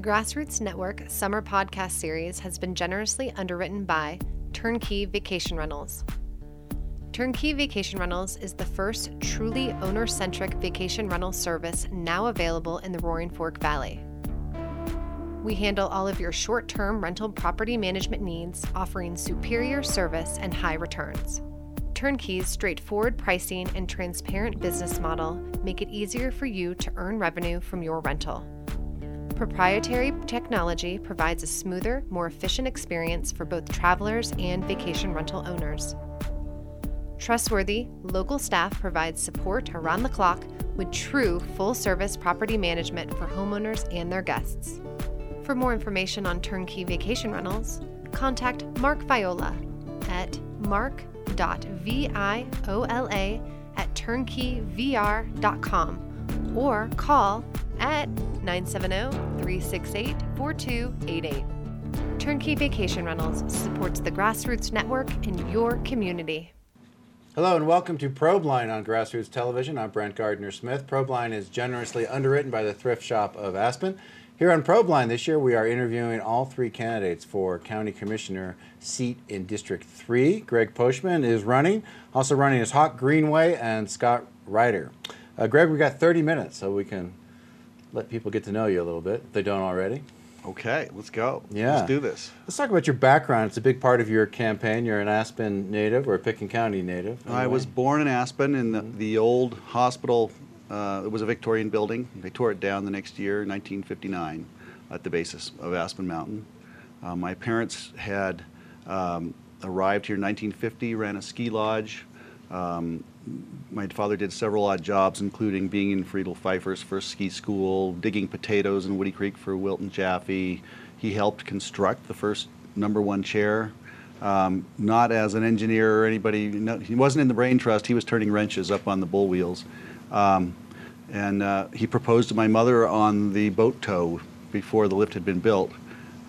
The Grassroots Network summer podcast series has been generously underwritten by Turnkey Vacation Rentals. Turnkey Vacation Rentals is the first truly owner centric vacation rental service now available in the Roaring Fork Valley. We handle all of your short term rental property management needs, offering superior service and high returns. Turnkey's straightforward pricing and transparent business model make it easier for you to earn revenue from your rental. Proprietary technology provides a smoother, more efficient experience for both travelers and vacation rental owners. Trustworthy, local staff provides support around the clock with true full service property management for homeowners and their guests. For more information on turnkey vacation rentals, contact Mark Viola at mark.viola at turnkeyvr.com or call at 970 368 4288. Turnkey Vacation Rentals supports the Grassroots Network in your community. Hello and welcome to Probeline on Grassroots Television. I'm Brent Gardner Smith. Probeline is generously underwritten by the Thrift Shop of Aspen. Here on Probeline this year, we are interviewing all three candidates for County Commissioner seat in District 3. Greg Poschman is running. Also running is Hawk Greenway and Scott Writer. Uh, Greg, we got 30 minutes, so we can let people get to know you a little bit if they don't already. Okay, let's go. Yeah. Let's do this. Let's talk about your background. It's a big part of your campaign. You're an Aspen native or a Pitkin County native. I was born in Aspen in the, the old hospital. Uh, it was a Victorian building. They tore it down the next year, 1959, at the basis of Aspen Mountain. Uh, my parents had um, arrived here in 1950, ran a ski lodge. Um, my father did several odd jobs, including being in Friedel Pfeiffer's first ski school, digging potatoes in Woody Creek for Wilton Jaffee. He helped construct the first number one chair. Um, not as an engineer or anybody, no, he wasn't in the brain trust, he was turning wrenches up on the bull wheels. Um, and uh, he proposed to my mother on the boat tow before the lift had been built.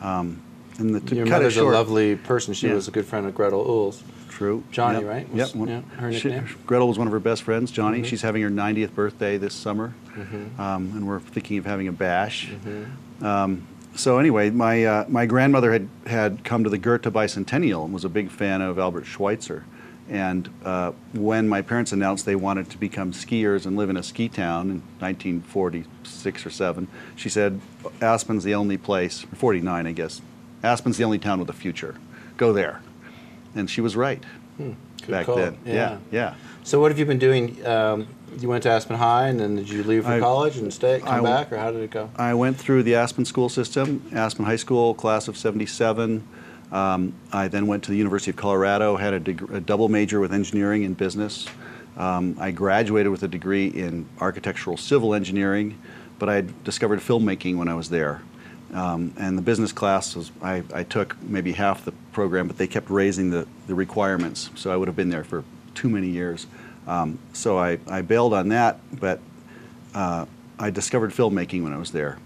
Um, and the, to Your cut it mother's a lovely person. She Yeah. was a good friend of Gretl Uhls. True. Johnny, Yep. right? Yep. Was- one- yeah, her she- nickname? Gretl was one of her best friends, Johnny. Mhm. She's having her 90th birthday this summer, Mm-hmm. um, and we're thinking of having a bash. Um, so anyway, my uh, my grandmother had had come to the Goethe bicentennial and was a big fan of Albert Schweitzer. And uh, when my parents announced they wanted to become skiers and live in a ski town in 1946 or 7, she said, Aspen's the only place, 49 I guess, Aspen's the only town with a future. Go there. And she was right Good back call. then. Yeah. yeah, yeah. So what have you been doing? Um, you went to Aspen High, and then did you leave for I- college and stay, come I back, or how did it go? I went through the Aspen school system, Aspen High School, class of 77. Um, I then went to the University of Colorado, had a, deg- a double major with engineering and business. Um, I graduated with a degree in architectural civil engineering, but I discovered filmmaking when I was there. Um, and the business class was, I, I took maybe half the program, but they kept raising the, the requirements, so I would have been there for too many years. Um, so I, I bailed on that, but uh, I discovered filmmaking when I was there,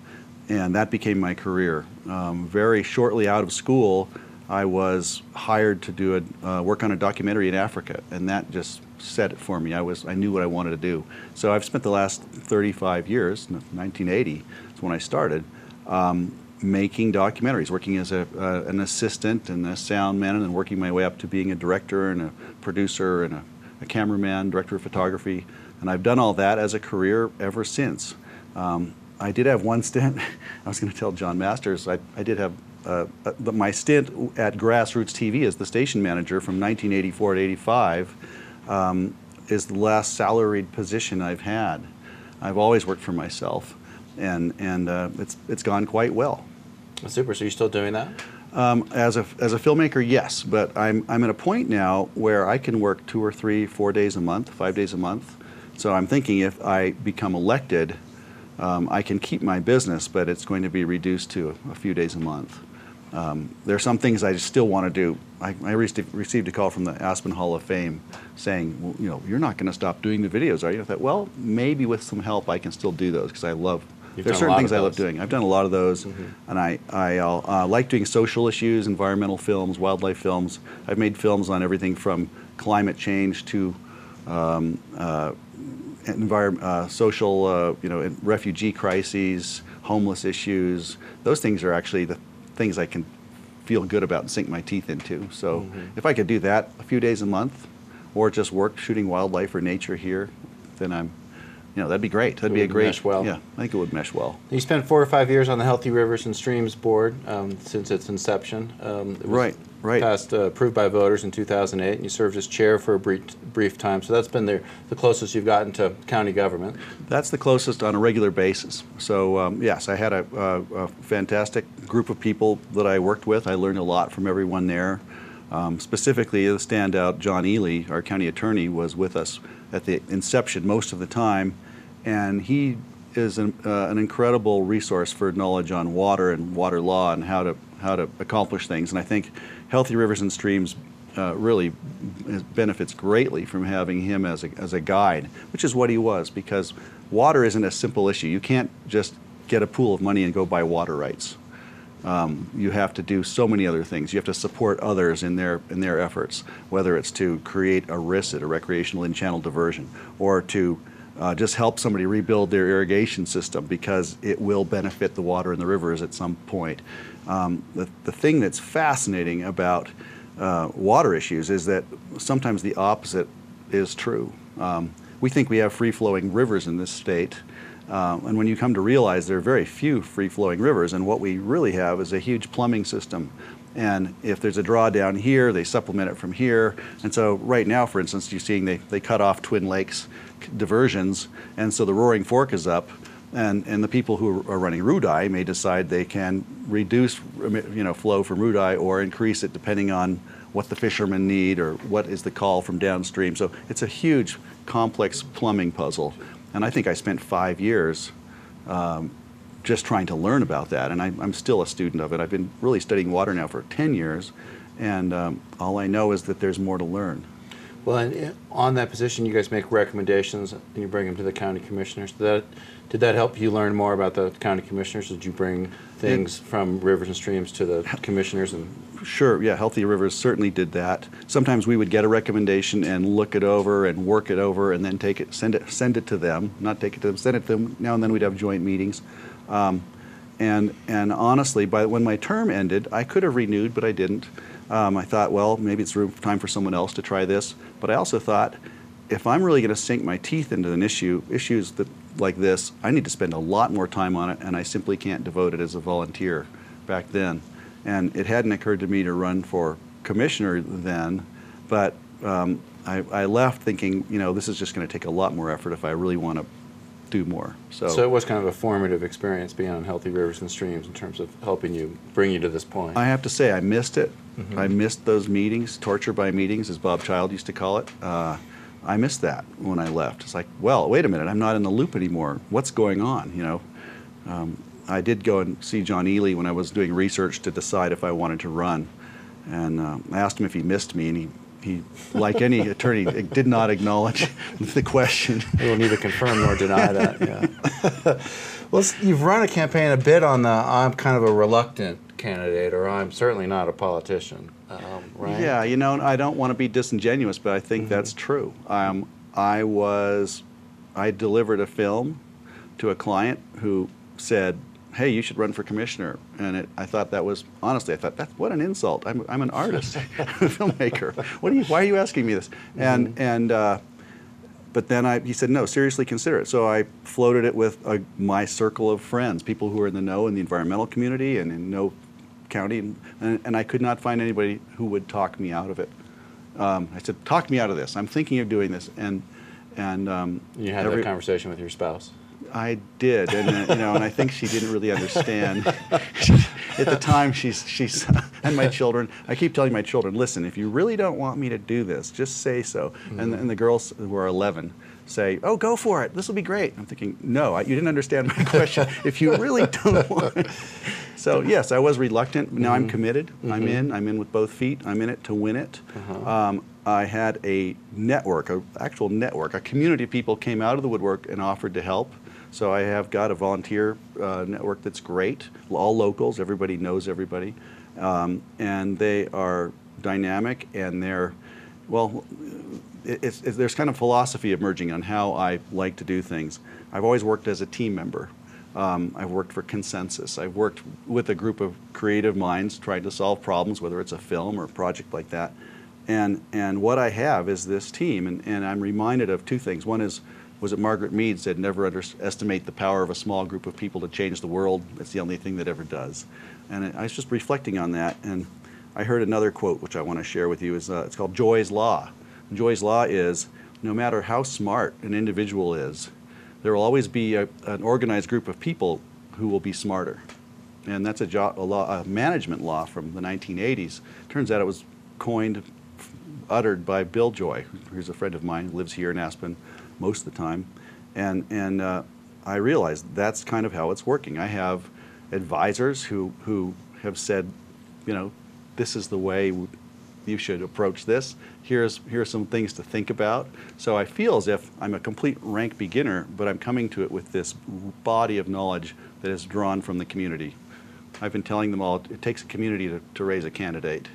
and that became my career. Um, very shortly out of school, I was hired to do a, uh, work on a documentary in Africa, and that just set it for me. I was I knew what I wanted to do. So I've spent the last 35 years, 1980 is when I started, um, making documentaries, working as a, uh, an assistant and a sound man, and then working my way up to being a director and a producer and a, a cameraman, director of photography, and I've done all that as a career ever since. Um, I did have one stint. I was going to tell John Masters. I, I did have uh, uh, my stint at Grassroots TV as the station manager from 1984 to 85 um, is the last salaried position I've had. I've always worked for myself, and and uh, it's it's gone quite well. Super. So you're still doing that? Um, as a as a filmmaker, yes, but I'm I'm at a point now where I can work two or three, four days a month, five days a month. So I'm thinking if I become elected, um, I can keep my business, but it's going to be reduced to a few days a month. Um, there are some things I still want to do. I, I received, received a call from the Aspen Hall of Fame saying, well, you know, you're not going to stop doing the videos, are you? I thought, well, maybe with some help I can still do those because I love. You've there's done a certain things I love doing. I've done a lot of those, and I I uh, like doing social issues, environmental films, wildlife films. I've made films on everything from climate change to um, uh, envir- uh, social, uh, you know, refugee crises, homeless issues. Those things are actually the things I can feel good about and sink my teeth into. So Mm-hmm. if I could do that a few days a month, or just work shooting wildlife or nature here, then I'm, you know, that'd be great. That'd It be a great. mesh well. Yeah, I think it would mesh well. You spent four or five years on the Healthy Rivers and Streams Board um, since its inception. Um, it was Right, right. Passed, uh, approved by voters in 2008, and you served as chair for a brief, brief time. So that's been the, the closest you've gotten to county government. That's the closest on a regular basis. So um, yes, I had a, a, a fantastic group of people that I worked with. I learned a lot from everyone there. Um, specifically, the standout John Ely, our county attorney, was with us at the inception most of the time, and he is an, uh, an incredible resource for knowledge on water and water law and how to how to accomplish things. And I think Healthy Rivers and Streams uh, really benefits greatly from having him as a, as a guide, which is what he was, because water isn't a simple issue. You can't just get a pool of money and go buy water rights. Um, you have to do so many other things. You have to support others in their in their efforts, whether it's to create a RICD, a recreational in-channel diversion, or to uh, just help somebody rebuild their irrigation system because it will benefit the water in the rivers at some point. Um, the, the thing that's fascinating about uh, water issues is that sometimes the opposite is true. Um, we think we have free-flowing rivers in this state, uh, and when you come to realize there are very few free-flowing rivers, and what we really have is a huge plumbing system. And if there's a drawdown here, they supplement it from here. And so right now, for instance, you're seeing they, they cut off Twin Lakes diversions, and so the Roaring Fork is up. And, and the people who are running Ruedi may decide they can reduce you know, flow from Ruedi or increase it depending on what the fishermen need or what is the call from downstream. So it's a huge, complex plumbing puzzle. And I think I spent five years um, just trying to learn about that. And I, I'm still a student of it. I've been really studying water now for 10 years. And um, all I know is that there's more to learn. Well, and on that position, you guys make recommendations and you bring them to the county commissioners. Did that, did that help you learn more about the county commissioners? Did you bring things from rivers and streams to the commissioners and Sure, yeah, Healthy Rivers certainly did that. Sometimes we would get a recommendation and look it over and work it over and then take it, send it, send it to them. Not take it to them, send it to them. Now and then we'd have joint meetings. Um, and, and honestly, by when my term ended, I could have renewed, but I didn't. Um, I thought, well, maybe it's room, time for someone else to try this. But I also thought, if I'm really going to sink my teeth into an issue, issues that, like this, I need to spend a lot more time on it, and I simply can't devote it as a volunteer back then. And it hadn't occurred to me to run for commissioner then, but um, I, I left thinking, you know, this is just going to take a lot more effort if I really want to do more. So, So it was kind of a formative experience being on Healthy Rivers and Streams in terms of helping you bring you to this point. I have to say, I missed it. I missed those meetings, torture by meetings, as Bob Child used to call it. Uh, I missed that when I left. It's like, well, wait a minute, I'm not in the loop anymore. What's going on? You know, um, I did go and see John Ely when I was doing research to decide if I wanted to run, and um, I asked him if he missed me, and he, he, like any attorney, did not acknowledge the question. We will neither confirm nor deny that. Yeah. well, you've run a campaign a bit on the I'm kind of a reluctant candidate, or I'm certainly not a politician, um, right? Yeah, you know, I don't want to be disingenuous, but I think that's true. Um, I was, I delivered a film to a client who said, "Hey, you should run for commissioner," and it, I thought that was honestly, I thought that's what an insult. I'm, I'm an artist, a filmmaker. What are you? Why are you asking me this? And and. Uh, but then I, he said, no, seriously consider it. So I floated it with uh my circle of friends, people who are in the know in the environmental community and in no county, and, and, and I could not find anybody who would talk me out of it. Um, I said, talk me out of this. I'm thinking of doing this, and and um, You had every- that conversation with your spouse. I did, and uh, you know, and I think she didn't really understand. At the time, she's she's and my children. I keep telling my children, listen, if you really don't want me to do this, just say so. And, the- and the girls who are 11 say, oh, go for it. This will be great. I'm thinking, no, I, you didn't understand my question. if you really don't want. So yes, I was reluctant. Now I'm committed. I'm in. I'm in with both feet. I'm in it to win it. Um, I had a network, a actual network, a community of people came out of the woodwork and offered to help. So I have got a volunteer uh, network that's great, all locals. Everybody knows everybody, um, and they are dynamic and they're, well, it's, it's, there's kind of philosophy emerging on how I like to do things. I've always worked as a team member. Um, I've worked for Consensus. I've worked with a group of creative minds trying to solve problems, whether it's a film or a project like that. And, and what I have is this team, and, and I'm reminded of two things. One is, was it Margaret Mead said, never underestimate the power of a small group of people to change the world. It's the only thing that ever does. And I was just reflecting on that, and I heard another quote which I want to share with you. Is uh, It's called Joy's Law. Joy's Law is no matter how smart an individual is, there will always be a, an organized group of people who will be smarter. And that's a, jo- a, law, a management law from the 1980s. Turns out it was coined, uttered by Bill Joy, who's a friend of mine, lives here in Aspen most of the time. And, and uh, I realized that's kind of how it's working. I have advisors who, who have said, you know, this is the way you should approach this. Here's, here are some things to think about. So I feel as if I'm a complete rank beginner, but I'm coming to it with this body of knowledge that is drawn from the community. I've been telling them all it takes a community to, to raise a candidate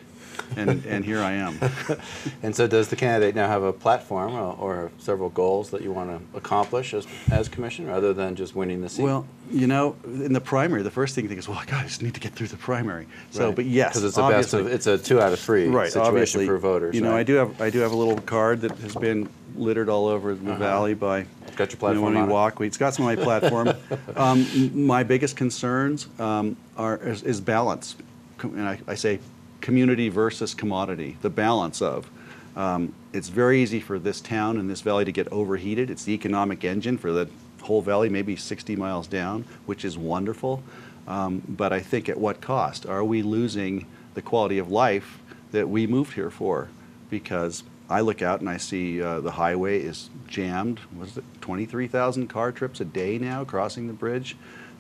and, and here I am. and so, does the candidate now have a platform or, or, several goals that you want to accomplish as, as commissioner, other than just winning the seat? Well, you know, in the primary, the first thing you think is, well, God, I just need to get through the primary. So, right. but yes, because it's a best of, it's a two out of three right, situation obviously, for voters. You know, right? I do have I do have a little card that has been littered all over the uh-huh. valley by. Got your platform you know, when we walk, it's got some of my platform. um, my biggest concerns um, are is, is balance, and I, I say community versus commodity, the balance of. Um, it's very easy for this town and this valley to get overheated. It's the economic engine for the whole valley, maybe 60 miles down, which is wonderful. Um, but I think at what cost? Are we losing the quality of life that we moved here for? Because I look out and I see uh, the highway is jammed. Was it 23,000 car trips a day now crossing the bridge?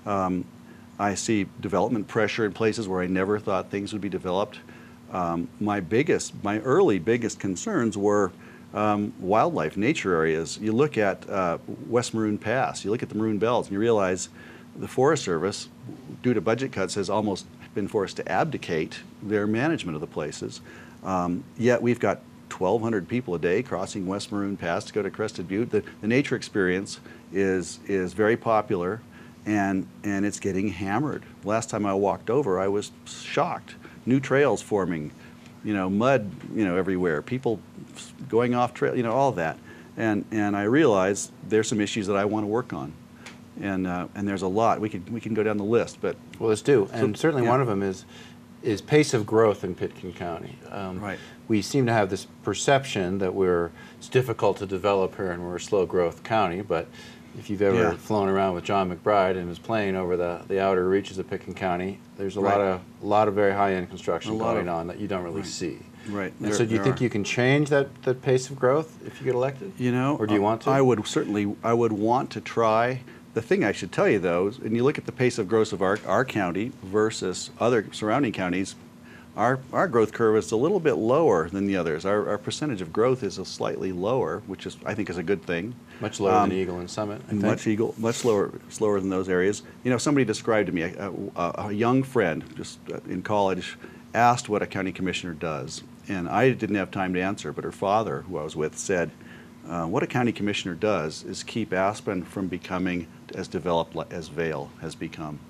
Um, I see development pressure in places where I never thought things would be developed. Um, my biggest, my early biggest concerns were um, wildlife, nature areas. You look at uh, West Maroon Pass, you look at the Maroon Bells, and you realize the Forest Service, due to budget cuts, has almost been forced to abdicate their management of the places. Um, yet we've got 1,200 people a day crossing West Maroon Pass to go to Crested Butte. The, the nature experience is, is very popular and, and it's getting hammered. Last time I walked over, I was shocked new trails forming, you know, mud, you know, everywhere, people going off trail, you know, all that. And, and I realized there's some issues that I want to work on. And, uh, and there's a lot. We can, we can go down the list, but. Well, let's do. And certainly yeah. one of them is, is pace of growth in Pitkin County. Um, right. We seem to have this perception that we're, it's difficult to develop here and we're a slow growth county, but if you've ever yeah. flown around with John McBride and was playing over the, the outer reaches of Pitkin County, there's a right. lot of a lot of very high end construction going of, on that you don't really right. see. Right. And there, so, do you think are. you can change that, that pace of growth if you get elected? You know, or do you uh, want to? I would certainly. I would want to try. The thing I should tell you though, is, and you look at the pace of growth of our, our county versus other surrounding counties, our, our growth curve is a little bit lower than the others. Our, our percentage of growth is a slightly lower, which is I think is a good thing. Much lower um, than Eagle and Summit. I much. Eagle, much slower, slower than those areas. You know, somebody described to me a, a, a young friend just uh, in college asked what a county commissioner does, and I didn't have time to answer. But her father, who I was with, said, uh, "What a county commissioner does is keep Aspen from becoming as developed as Vail has become."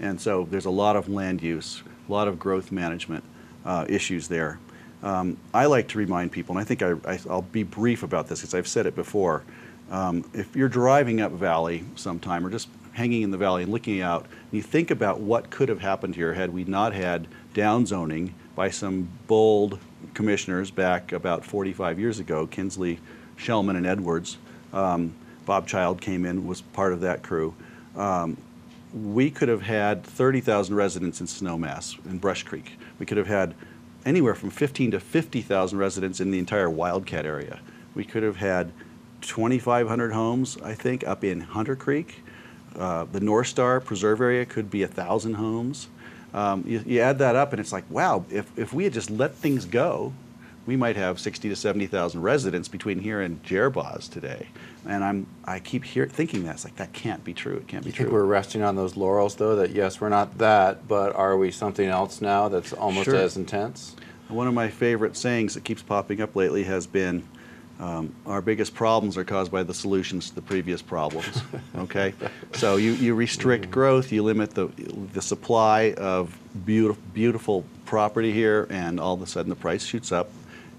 And so there's a lot of land use, a lot of growth management uh, issues there. Um, I like to remind people, and I think I, will be brief about this because I've said it before. Um, if you're driving up Valley sometime or just hanging in the valley and looking out, and you think about what could have happened here had we not had downzoning by some bold commissioners back about 45 years ago, Kinsley, Shellman, and Edwards. Um, Bob Child came in, was part of that crew. Um, we could have had 30,000 residents in Snowmass, in Brush Creek. We could have had anywhere from 15 to 50,000 residents in the entire Wildcat area. We could have had 2,500 homes, I think, up in Hunter Creek. Uh, the North Star Preserve area could be 1,000 homes. Um, you, you, add that up, and it's like, wow, if, if we had just let things go, we might have 60 to 70,000 residents between here and Jerboz today. And I'm, I keep hear, thinking that. It's like, that can't be true. It can't be you true. think we're resting on those laurels, though, that yes, we're not that, but are we something else now that's almost sure. as intense? One of my favorite sayings that keeps popping up lately has been um, our biggest problems are caused by the solutions to the previous problems. Okay, so you, you restrict growth, you limit the the supply of beautiful beautiful property here, and all of a sudden the price shoots up,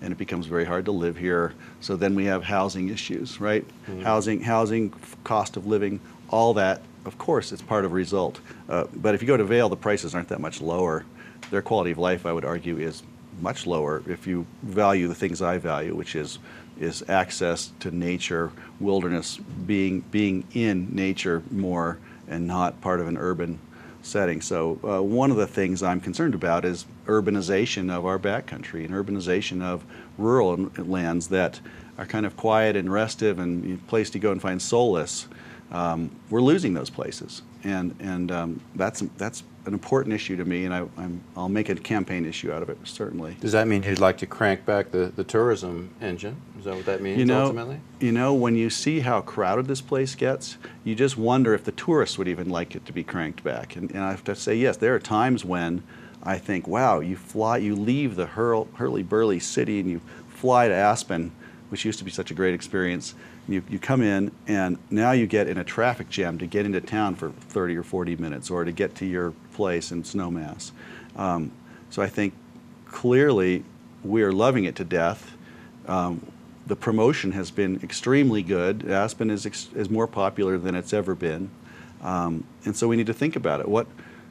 and it becomes very hard to live here. So then we have housing issues, right? Housing, housing, cost of living, all that. Of course, it's part of result. Uh, but if you go to Vail, the prices aren't that much lower. Their quality of life, I would argue, is much lower if you value the things I value, which is is access to nature, wilderness, being being in nature more, and not part of an urban setting. So uh, one of the things I'm concerned about is urbanization of our backcountry and urbanization of rural lands that are kind of quiet and restive and a place to go and find solace. Um, we're losing those places, and and um, that's that's an important issue to me, and I, I'm, I'll make a campaign issue out of it certainly. Does that mean you'd like to crank back the, the tourism engine? Is that what that means You know, ultimately? you know, when you see how crowded this place gets, you just wonder if the tourists would even like it to be cranked back. And, and I have to say, yes, there are times when I think, wow, you fly, you leave the hurl, hurly-burly city and you fly to Aspen, which used to be such a great experience. You, you come in and now you get in a traffic jam to get into town for 30 or 40 minutes or to get to your place in Snowmass. Um, so I think clearly we are loving it to death. Um, the promotion has been extremely good. Aspen is, is more popular than it's ever been. Um, and so we need to think about it. What,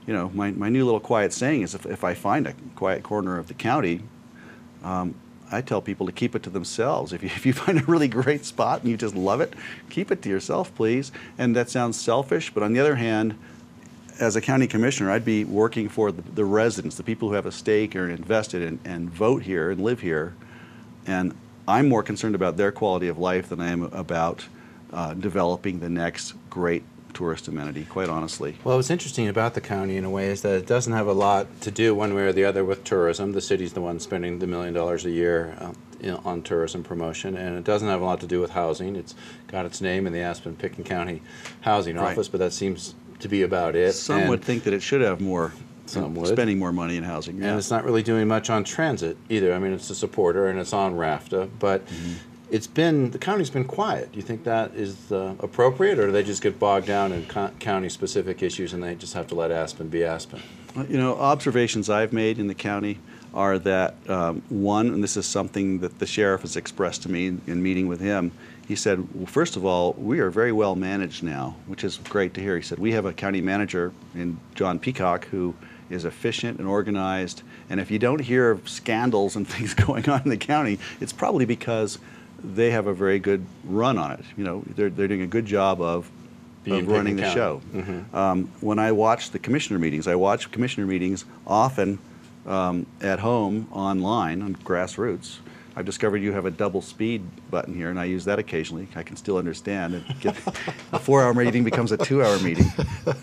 you know, my, my new little quiet saying is if, if I find a quiet corner of the county, um, I tell people to keep it to themselves. If you, if you find a really great spot and you just love it, keep it to yourself, please. And that sounds selfish, but on the other hand, as a county commissioner, I'd be working for the, the residents, the people who have a stake or invested and, and vote here and live here. And I'm more concerned about their quality of life than I am about uh, developing the next great tourist amenity, quite honestly. Well, what's interesting about the county in a way is that it doesn't have a lot to do one way or the other with tourism. The city's the one spending the million dollars a year uh, on tourism promotion, and it doesn't have a lot to do with housing. It's got its name in the Aspen Pitkin County Housing Right. Office, but that seems to be about it. Some And- would think that it should have more, Some would. spending more money in housing. And it's not really doing much on transit either. I mean, it's a supporter and it's on RFTA, but Mm-hmm. It's been the county's been quiet. Do you think that is uh, appropriate, or do they just get bogged down in co- county-specific issues and they just have to let Aspen be Aspen? You know, observations I've made in the county are that um, one, and this is something that the sheriff has expressed to me in, in meeting with him. He said, well, first of all, we are very well managed now, which is great to hear. He said, we have a county manager in John Peacock who is efficient and organized. And if you don't hear of scandals and things going on in the county, it's probably because they have a very good run on it. You know, they're, they're doing a good job of, of running the Pitkin show. County. Um, when I watch the commissioner meetings, I watch commissioner meetings often um, at home online on grassroots. I've discovered you have a double speed button here, and I use that occasionally. I can still understand. It get, a four-hour meeting becomes a two-hour meeting.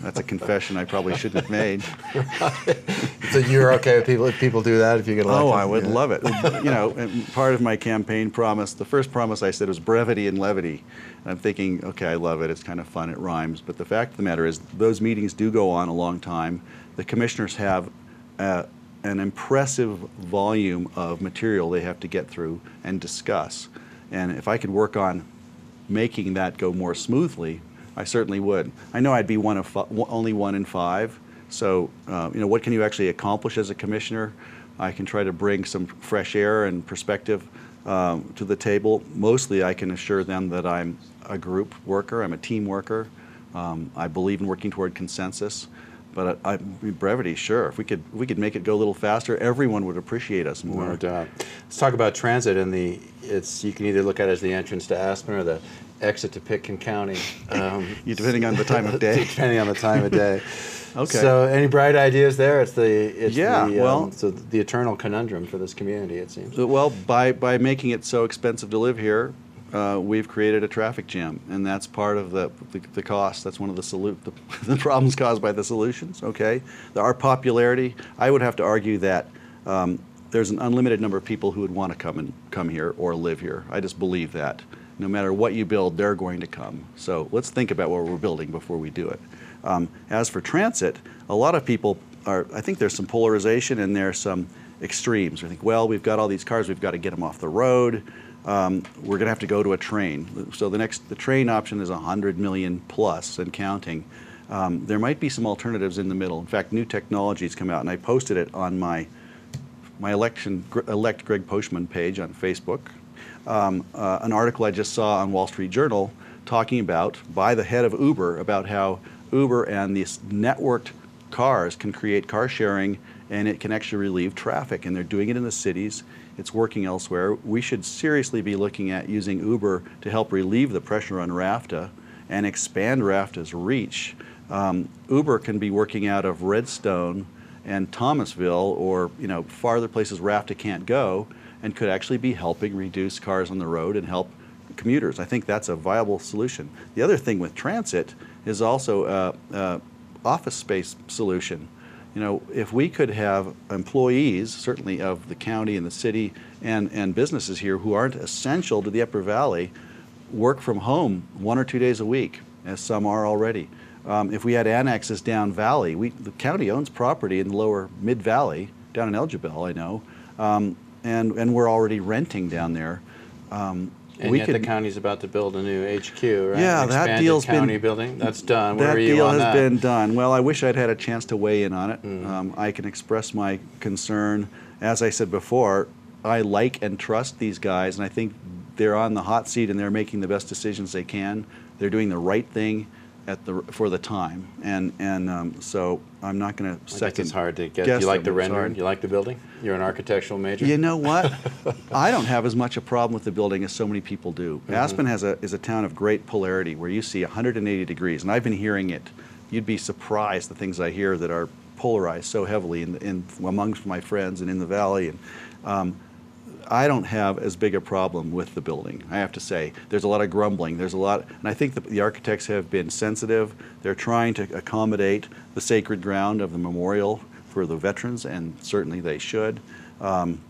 That's a confession I probably shouldn't have made. So you're okay with people if people do that if you get elected? Oh, I would Yeah. love it. You know, and part of my campaign promise, the first promise I said was brevity and levity. And I'm thinking, okay, I love it. It's kind of fun. It rhymes. But the fact of the matter is, those meetings do go on a long time. The commissioners have uh, an impressive volume of material they have to get through and discuss. And if I could work on making that go more smoothly, I certainly would. I know I'd be one of only one in five. So, uh, you know, what can you actually accomplish as a commissioner? I can try to bring some fresh air and perspective um, to the table. Mostly, I can assure them that I'm a group worker. I'm a team worker. Um, I believe in working toward consensus. But I, I, brevity, sure. If we could, if we could make it go a little faster, everyone would appreciate us more. No doubt. Let's talk about transit and the. It's you can either look at it as the entrance to Aspen or the exit to Pitkin County. Um, You- depending on the time of day. depending on the time of day. Okay. So, any bright ideas there? It's the it's Yeah, the, well- um, so the eternal conundrum for this community. It seems. Well, by, by making it so expensive to live here, uh, we've created a traffic jam, and that's part of the, the, the cost. That's one of the, solu- the, the problems caused by the solutions, okay? The- Our popularity, I would have to argue that um, there's an unlimited number of people who would want to come and come here or live here. I just believe that. No matter what you build, they're going to come. So let's think about what we're building before we do it. Um, as for transit, a lot of people are, I think there's some polarization and there's some extremes. We think, well, we've got all these cars, we've got to get them off the road. Um, we're going to have to go to a train. So the next, the train option is 100 million plus and counting. Um, there might be some alternatives in the middle. In fact, new technologies come out, and I posted it on my my election elect Greg Poschman page on Facebook. Um, uh, an article I just saw on Wall Street Journal talking about by the head of Uber about how Uber and these networked cars can create car sharing and it can actually relieve traffic. And they're doing it in the cities. It's working elsewhere. We should seriously be looking at using Uber to help relieve the pressure on RFTA and expand RFTA's reach. Um, Uber can be working out of Redstone and Thomasville or you know farther places RFTA can't go and could actually be helping reduce cars on the road and help commuters. I think that's a viable solution. The other thing with transit is also a office space solution. You know, if we could have employees, certainly of the county and the city and, and businesses here who aren't essential to the Upper Valley, work from home one or two days a week, as some are already. Um, if we had annexes down valley, we, the county owns property in the lower mid valley, down in El Jebel, I know, um, and, and we're already renting down there. Um, and we yet could, the county's about to build a new HQ, right? Yeah, that deal's been- building. That's done. Where that are you deal on has that? been done. Well, I wish I'd had a chance to weigh in on it. Mm. Um, I can express my concern. As I said before, I like and trust these guys, and I think they're on the hot seat and they're making the best decisions they can. They're doing the right thing at the for the time, and and um, so I'm not going to second. it's hard to get. guess You like them. the rendering? You like the building? You're an architectural major. You know what? I don't have as much a problem with the building as so many people do. Mm-hmm. Aspen has a, is a town of great polarity where you see 180 degrees, and I've been hearing it. You'd be surprised the things I hear that are polarized so heavily in, in amongst my friends and in the valley. And um, I don't have as big a problem with the building. I have to say, there's a lot of grumbling. There's a lot, and I think the, the architects have been sensitive. They're trying to accommodate the sacred ground of the memorial for the veterans, and certainly they should. Um,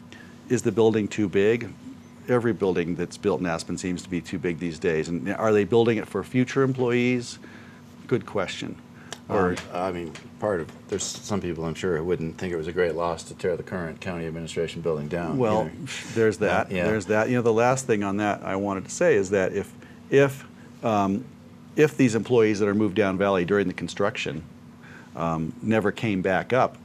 is the building too big? Every building that's built in Aspen seems to be too big these days. And are they building it for future employees? Good question. Or Or I mean, part of there's some people I'm sure who wouldn't think it was a great loss to tear the current county administration building down. Well, either. there's that. Yeah. There's that. You know, the last thing on that I wanted to say is that if if um, if these employees that are moved down valley during the construction um, never came back up,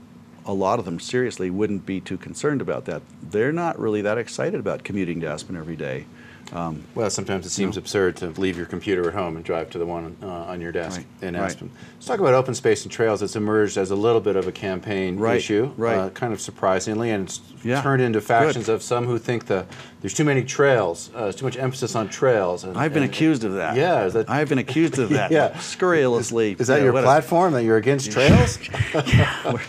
a lot of them seriously wouldn't be too concerned about that. They're not really that excited about commuting to Aspen every day. Um, Well, sometimes it seems absurd to leave your computer at home and drive to the one uh, on your desk Right, in right. Let's talk about open space and trails. It's emerged as a little bit of a campaign Right, issue, right. Uh, kind of surprisingly, and it's Yeah, turned into factions good. of some who think the there's too many trails, uh, there's too much emphasis on trails. And, I've been and- accused of that. Yeah, is that- I've been accused of that. Yeah. Scurrilously. Is that you know, your what a- platform that you're against trails? or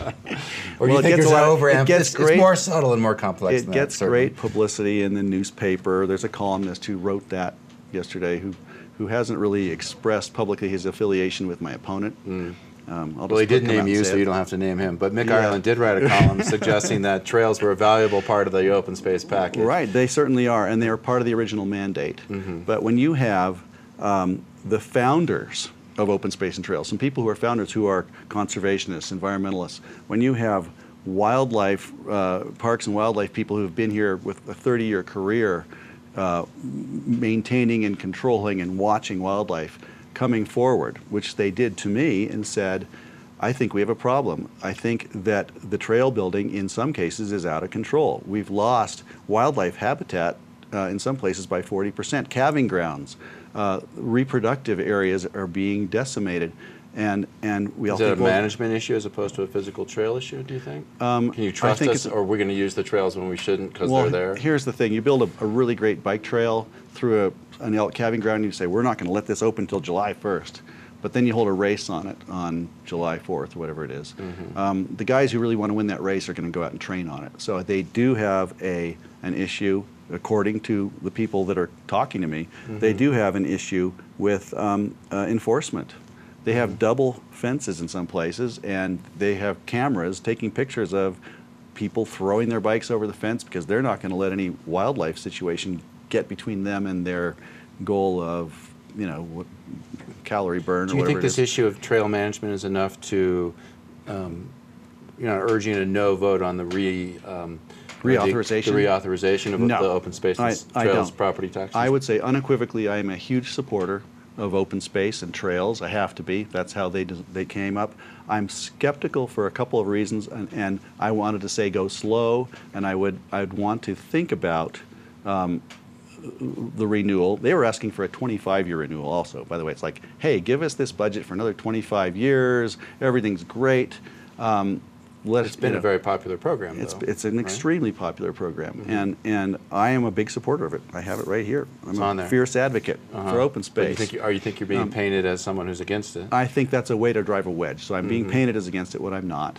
Well, you it think gets there's a lot- it gets It's great- more subtle and more complex. It than gets that, great publicity in the newspaper. There's a columnist who wrote that yesterday who, who hasn't really expressed publicly his affiliation with my opponent. Um, I'll Mm. Well, he did name you, so you don't have to name him. But Mick Yeah. Ireland did write a column suggesting that trails were a valuable part of the open space package. Right, they certainly are, and they are part of the original mandate. Mm-hmm. But when you have um, the founders of open space and trails, some people who are founders who are conservationists, environmentalists, when you have wildlife, uh, parks and wildlife people who have been here with a 30 year career uh, maintaining and controlling and watching wildlife coming forward, which they did to me and said, I think we have a problem. I think that the trail building in some cases is out of control. We've lost wildlife habitat uh, in some places by 40%. Calving grounds, uh, reproductive areas are being decimated. And, and we all Is it a well, management issue as opposed to a physical trail issue, do you think? Um, Can you I trust think us, or are we going to use the trails when we shouldn't because well, they're there? here's the thing: you build a, a really great bike trail through a, an elk calving ground, and you say we're not going to let this open until July 1st, but then you hold a race on it on July 4th or whatever it is. Mm-hmm. Um, the guys who really want to win that race are going to go out and train on it. So they do have a an issue, according to the people that are talking to me. They Mm-hmm. do have an issue with um, uh, enforcement. They have double fences in some places, and they have cameras taking pictures of people throwing their bikes over the fence because they're not going to let any wildlife situation get between them and their goal of, you know, what, calorie burn do you think this is. issue of trail management is enough to, um, you know, urging a no vote on the re, um, Reauthorization? The, the reauthorization of No. the open space I- I trails, don't. property taxes. I would say unequivocally, I am a huge supporter of open space and trails. I have to be. That's how they they came up. I'm skeptical for a couple of reasons, and, and I wanted to say go slow, and I would I'd want to think about um, the renewal. They were asking for a 25-year renewal, also. By the way, it's like, hey, give us this budget for another 25 years. Everything's great. Um, let's, It's been you a very popular program. it's, though, it's an right? extremely popular program, and, and I am a big supporter of it. I have it right here. I'm It's a on there. fierce advocate Uh-huh. for open But you space. think you, are you think you're being Um, painted as someone who's against it? I think that's a way to drive a wedge. So I'm being Mm-hmm. painted as against it when I'm not.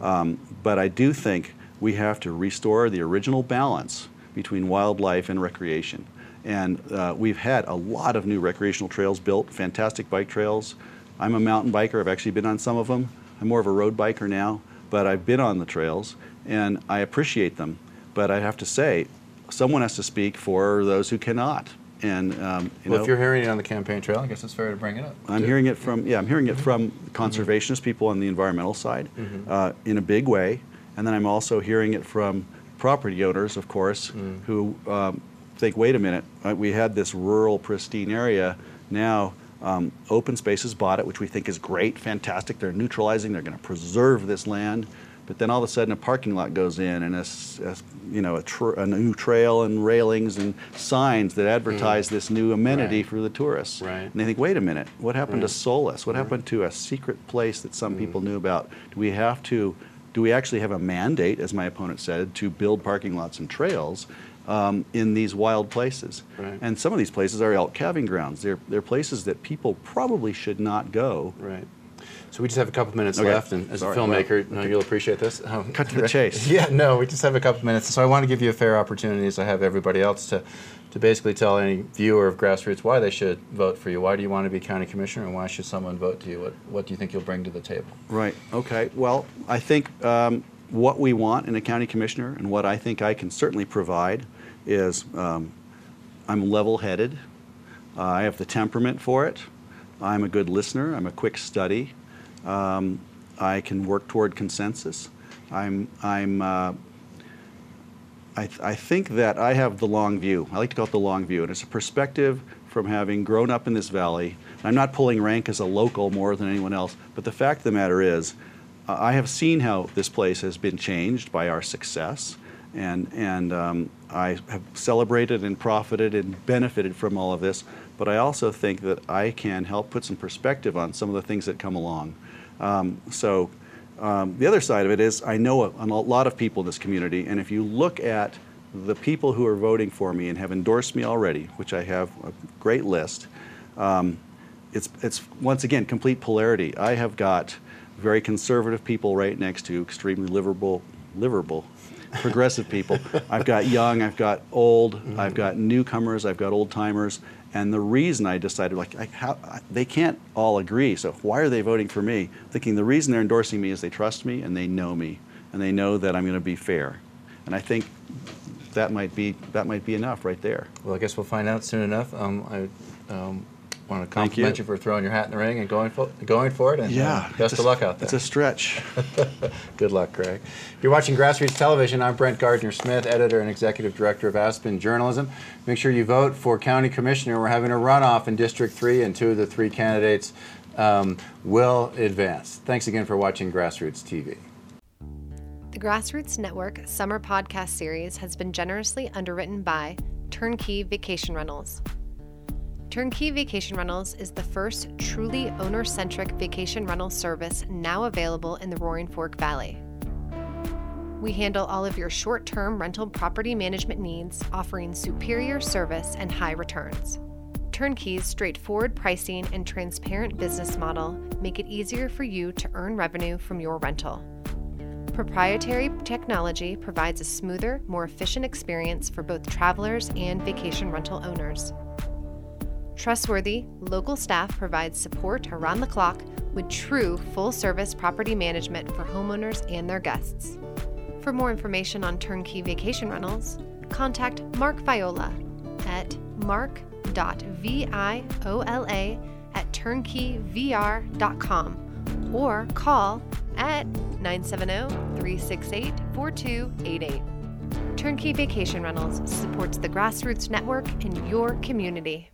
Um, but I do think we have to restore the original balance between wildlife and recreation. And uh, we've had a lot of new recreational trails built, fantastic bike trails. I'm a mountain biker. I've actually been on some of them. I'm more of a road biker now, but I've been on the trails and I appreciate them. But I have to say, someone has to speak for those who cannot. And um, you well, know, if you're hearing it on the campaign trail, I guess it's fair to bring it up. I'm too. hearing it from yeah, I'm hearing it from conservationist people on the environmental side uh, in a big way, and then I'm also hearing it from property owners, of course, who um, think, wait a minute, uh, we had this rural, pristine area. Now, um, open spaces bought it, which we think is great, fantastic. They're neutralizing. They're going to preserve this land. But then all of a sudden, a parking lot goes in, and a, a you know a, tr- a new trail and railings and signs that advertise this new amenity Right. for the tourists. Right. And they think, wait a minute, what happened to Solus? What happened to a secret place that some people knew about? Do we have to, do we actually have a mandate, as my opponent said, to build parking lots and trails um, in these wild places? Right. And some of these places are elk calving grounds. They're, they're places that people probably should not go. Right. So we just have a couple minutes Okay. left, and as Sorry. a filmmaker, Well, no, you'll appreciate this. Um, Cut to the chase. Yeah, no, we just have a couple minutes, so I want to give you a fair opportunity, as I have everybody else, to to basically tell any viewer of grassroots why they should vote for you. Why do you want to be county commissioner, and why should someone vote to you? What What do you think you'll bring to the table? Right. Okay. Well, I think um, what we want in a county commissioner, and what I think I can certainly provide, is um, I'm level-headed. Uh, I have the temperament for it. I'm a good listener. I'm a quick study. Um, I can work toward consensus. I'm I'm. Uh, I, th- I think that I have the long view. I like to call it the long view, and it's a perspective from having grown up in this valley. I'm not pulling rank as a local more than anyone else, but the fact of the matter is, I have seen how this place has been changed by our success, and and um, I have celebrated and profited and benefited from all of this. But I also think that I can help put some perspective on some of the things that come along. Um, so. Um, the other side of it is I know a, a lot of people in this community, and if you look at the people who are voting for me and have endorsed me already, which I have a great list, um, it's, it's once again complete polarity. I have got very conservative people right next to extremely livable, livable, progressive people. I've got young, I've got old, I've got newcomers, I've got old timers. And the reason I decided, like, I, how, I, they can't all agree, so why are they voting for me? Thinking the reason they're endorsing me is they trust me and they know me and they know that I'm going to be fair. And I think that might be that might be enough right there. Well, I guess we'll find out soon enough. Um, I um, want to Thank compliment you. you. for throwing your hat in the ring and going for, going for it. And uh, best it's of luck out there. It's a stretch. Good luck, Craig. You're watching Grassroots Television. I'm Brent Gardner Smith, editor and executive director of Aspen Journalism. Make sure you vote for county commissioner. We're having a runoff in District 3, and two of the three candidates um, will advance. Thanks again for watching Grassroots TV. The Grassroots Network summer podcast series has been generously underwritten by Turnkey Vacation Rentals. Turnkey Vacation Rentals is the first truly owner centric vacation rental service now available in the Roaring Fork Valley. We handle all of your short term rental property management needs, offering superior service and high returns. Turnkey's straightforward pricing and transparent business model make it easier for you to earn revenue from your rental. Proprietary technology provides a smoother, more efficient experience for both travelers and vacation rental owners. Trustworthy, local staff provides support around the clock with true full service property management for homeowners and their guests. For more information on turnkey vacation rentals, contact Mark Viola at mark.viola at turnkeyvr.com or call at 970 368 4288. Turnkey Vacation Rentals supports the grassroots network in your community.